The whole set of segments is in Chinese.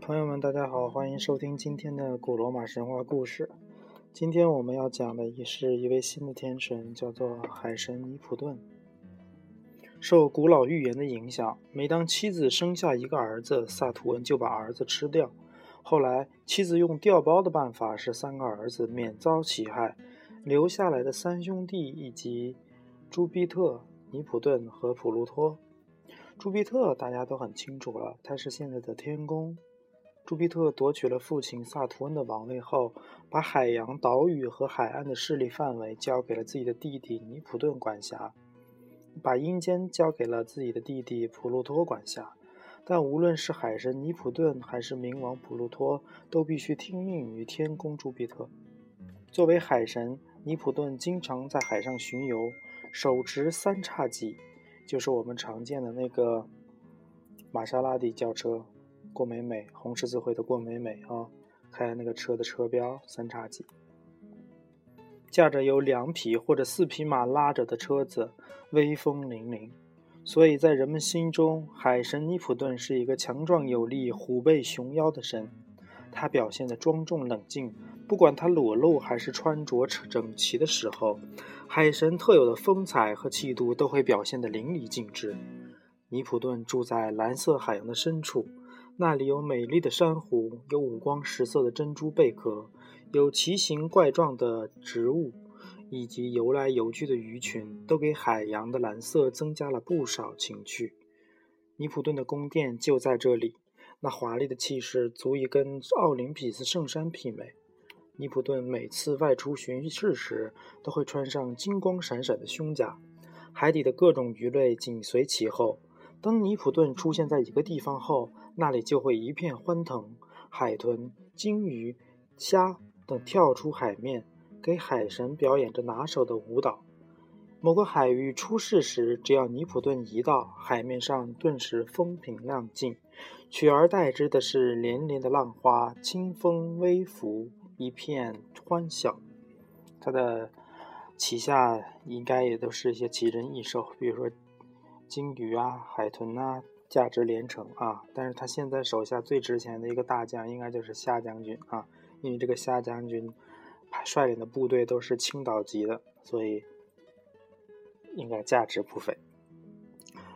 朋友们，大家好，欢迎收听今天的古罗马神话故事。今天我们要讲的也是一位新的天神，叫做海神尼普顿。受古老预言的影响，每当妻子生下一个儿子，萨图恩就把儿子吃掉。后来，妻子用调包的办法，使三个儿子免遭其害，留下来的三兄弟以及朱庇特、尼普顿和普鲁托。朱庇特大家都很清楚了，他是现在的天宫。朱庇特夺取了父亲萨图恩的王位后，把海洋、岛屿和海岸的势力范围交给了自己的弟弟尼普顿管辖，把阴间交给了自己的弟弟普鲁托管辖。但无论是海神尼普顿还是冥王普鲁托，都必须听命于天公朱庇特。作为海神，尼普顿经常在海上巡游，手持三叉戟，就是我们常见的那个玛莎拉蒂轿车。郭美美，红十字会的郭美美啊，开那个车的车标三叉戟，驾着由两匹或者四匹马拉着的车子，威风凛凛。所以在人们心中，海神尼普顿是一个强壮有力、虎背熊腰的神。他表现的庄重冷静，不管他裸露还是穿着整齐的时候，海神特有的风采和气度都会表现得淋漓尽致。尼普顿住在蓝色海洋的深处。那里有美丽的珊瑚，有五光十色的珍珠贝壳，有奇形怪状的植物，以及游来游去的鱼群，都给海洋的蓝色增加了不少情趣。尼普顿的宫殿就在这里，那华丽的气势足以跟奥林匹斯圣山媲美。尼普顿每次外出巡视时，都会穿上金光闪闪的胸甲，海底的各种鱼类紧随其后。当尼普顿出现在一个地方后，那里就会一片欢腾，海豚、鲸鱼、虾等跳出海面，给海神表演着拿手的舞蹈。某个海域出事时，只要尼普顿一到，海面上顿时风平浪静，取而代之的是连连的浪花，清风微拂，一片欢笑。他的旗下应该也都是一些奇珍异兽，比如说鲸鱼啊、海豚啊。价值连城啊！但是他现在手下最值钱的一个大将，应该就是夏将军啊，因为这个夏将军率领的部队都是青岛级的，所以应该价值不菲。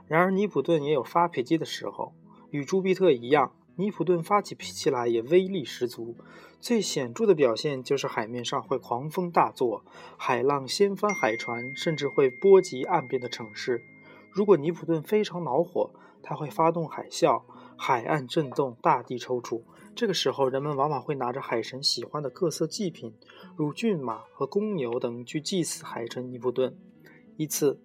然而，尼普顿也有发脾气的时候，与朱庇特一样，尼普顿发起脾气来也威力十足。最显著的表现就是海面上会狂风大作，海浪掀翻海船，甚至会波及岸边的城市。如果尼普顿非常恼火，他会发动海啸，海岸震动，大地抽搐。这个时候，人们往往会拿着海神喜欢的各色祭品，如骏马和公牛等，去祭祀海神尼普顿。一次，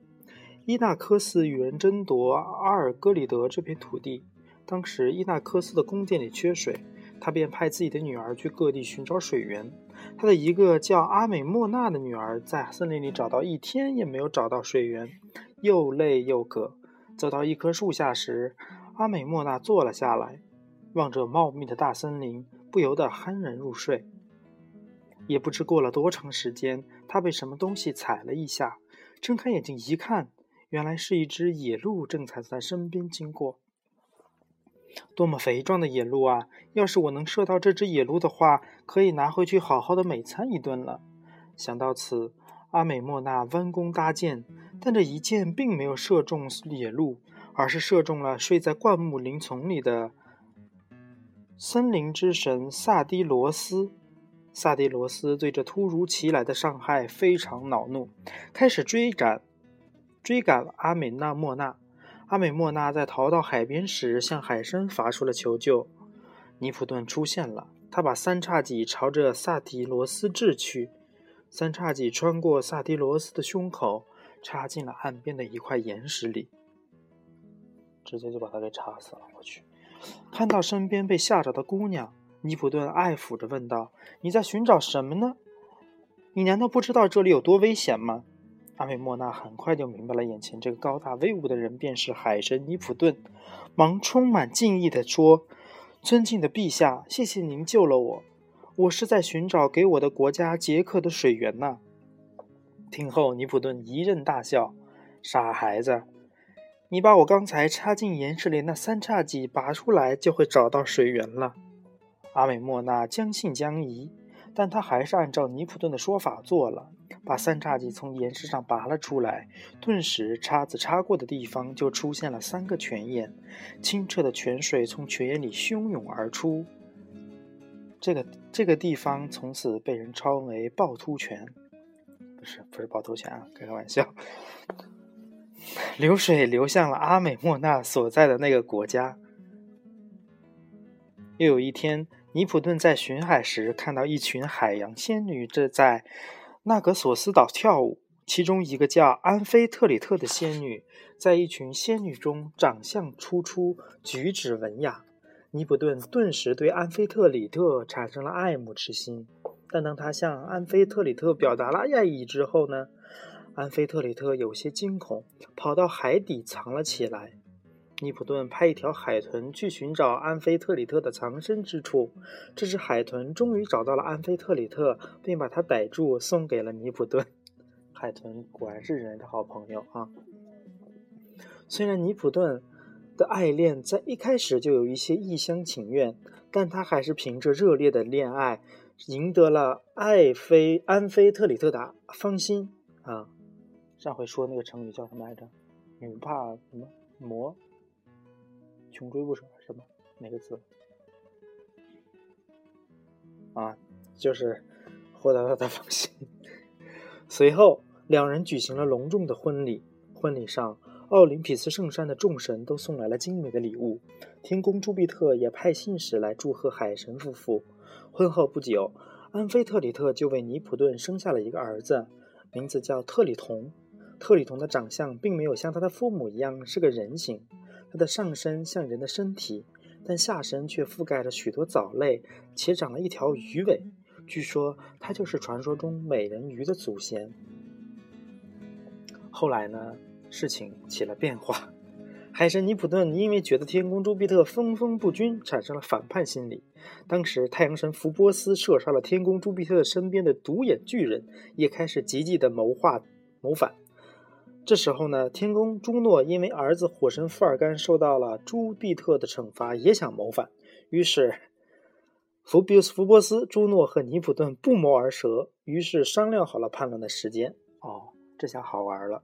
伊纳科斯与人争夺阿尔戈里德这片土地。当时，伊纳科斯的宫殿里缺水，他便派自己的女儿去各地寻找水源。他的一个叫阿美莫娜的女儿，在森林里找到一天也没有找到水源，又累又渴。走到一棵树下时，阿美莫娜坐了下来，望着茂密的大森林，不由得酣然入睡。也不知过了多长时间，她被什么东西踩了一下，睁开眼睛一看，原来是一只野鹿正在在身边经过。多么肥壮的野鹿啊！要是我能射到这只野鹿的话，可以拿回去好好的美餐一顿了。想到此，阿美莫娜弯弓搭箭。但这一箭并没有射中野鹿，而是射中了睡在灌木林丛里的森林之神萨迪罗斯。萨迪罗斯对这突如其来的伤害非常恼怒，开始追赶追赶阿美纳莫娜。阿美莫娜在逃到海边时，向海参发出了求救。尼普顿出现了，他把三叉戟朝着萨迪罗斯掷去，三叉戟穿过萨迪罗斯的胸口。插进了岸边的一块岩石里，直接就把他给插死了。我去！看到身边被吓着的姑娘，尼普顿爱抚着问道：“你在寻找什么呢？你难道不知道这里有多危险吗？”阿美莫娜很快就明白了，眼前这个高大威武的人便是海神尼普顿，忙充满敬意地说：“尊敬的陛下，谢谢您救了我。我是在寻找给我的国家捷克的水源呢。”听后，尼普顿一阵大笑：“傻孩子，你把我刚才插进岩石里那三叉戟拔出来，就会找到水源了。”阿美莫娜将信将疑，但他还是按照尼普顿的说法做了，把三叉戟从岩石上拔了出来。顿时，叉子插过的地方就出现了三个泉眼，清澈的泉水从泉眼里汹涌而出。这个这个地方从此被人称为趵突泉，不是不是趵突泉啊，开个玩笑。流水流向了阿美莫娜所在的那个国家。又有一天，尼普顿在巡海时看到一群海洋仙女正在纳格索斯岛跳舞，其中一个叫安菲特里特的仙女，在一群仙女中长相突出，举止文雅。尼普顿顿时对安菲特里特产生了爱慕之心，但当他向安菲特里特表达了爱意之后呢？安菲特里特有些惊恐，跑到海底藏了起来。尼普顿派一条海豚去寻找安菲特里特的藏身之处。这只海豚终于找到了安菲特里特，并把它逮住，送给了尼普顿。海豚果然是人的好朋友啊！虽然尼普顿。的爱恋在一开始就有一些一厢情愿，但他还是凭着热烈的恋爱赢得了爱妃安菲特里特的芳心啊！上回说那个成语叫什么来着？女怕什么魔？穷追不舍是吧？哪个字？啊，就是获得了他的芳心。随后，两人举行了隆重的婚礼。婚礼上。奥林匹斯圣山的众神都送来了精美的礼物，天宫朱庇特也派信使来祝贺海神夫妇。婚后不久，安菲特里特就为尼普顿生下了一个儿子，名字叫特里同。特里同的长相并没有像他的父母一样是个人形，他的上身像人的身体，但下身却覆盖着许多藻类，且长了一条鱼尾。据说他就是传说中美人鱼的祖先。后来呢？事情起了变化，海神尼普顿因为觉得天宫朱庇特分封不均，产生了反叛心理。当时，太阳神福波斯射杀了天宫朱庇特身边的独眼巨人，也开始积极的谋划谋反。这时候呢，天宫朱诺因为儿子火神富尔干受到了朱庇特的惩罚，也想谋反。于是，福比斯福波斯、朱诺和尼普顿不谋而合，于是商量好了叛乱的时间。哦，这下好玩了。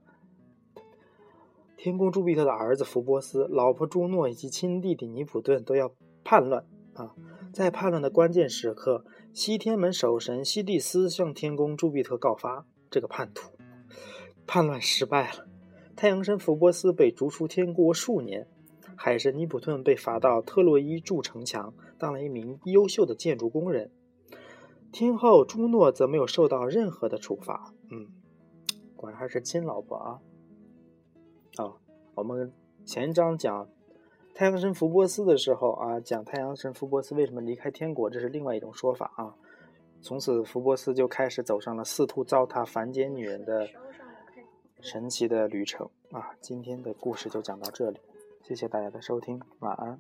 天宫朱庇特的儿子福波斯、老婆朱诺以及亲弟弟尼普顿都要叛乱啊！在叛乱的关键时刻，西天门守神西蒂斯向天宫朱庇特告发这个叛徒，叛乱失败了。太阳神福波斯被逐出天国数年，海神尼普顿被罚到特洛伊筑城墙，当了一名优秀的建筑工人。天后朱诺则没有受到任何的处罚。嗯，果然还是亲老婆啊！啊，我们前一章讲太阳神福波斯的时候啊，讲太阳神福波斯为什么离开天国，这是另外一种说法啊。从此，福波斯就开始走上了四处糟蹋凡间女人的神奇的旅程啊。今天的故事就讲到这里，谢谢大家的收听，晚安。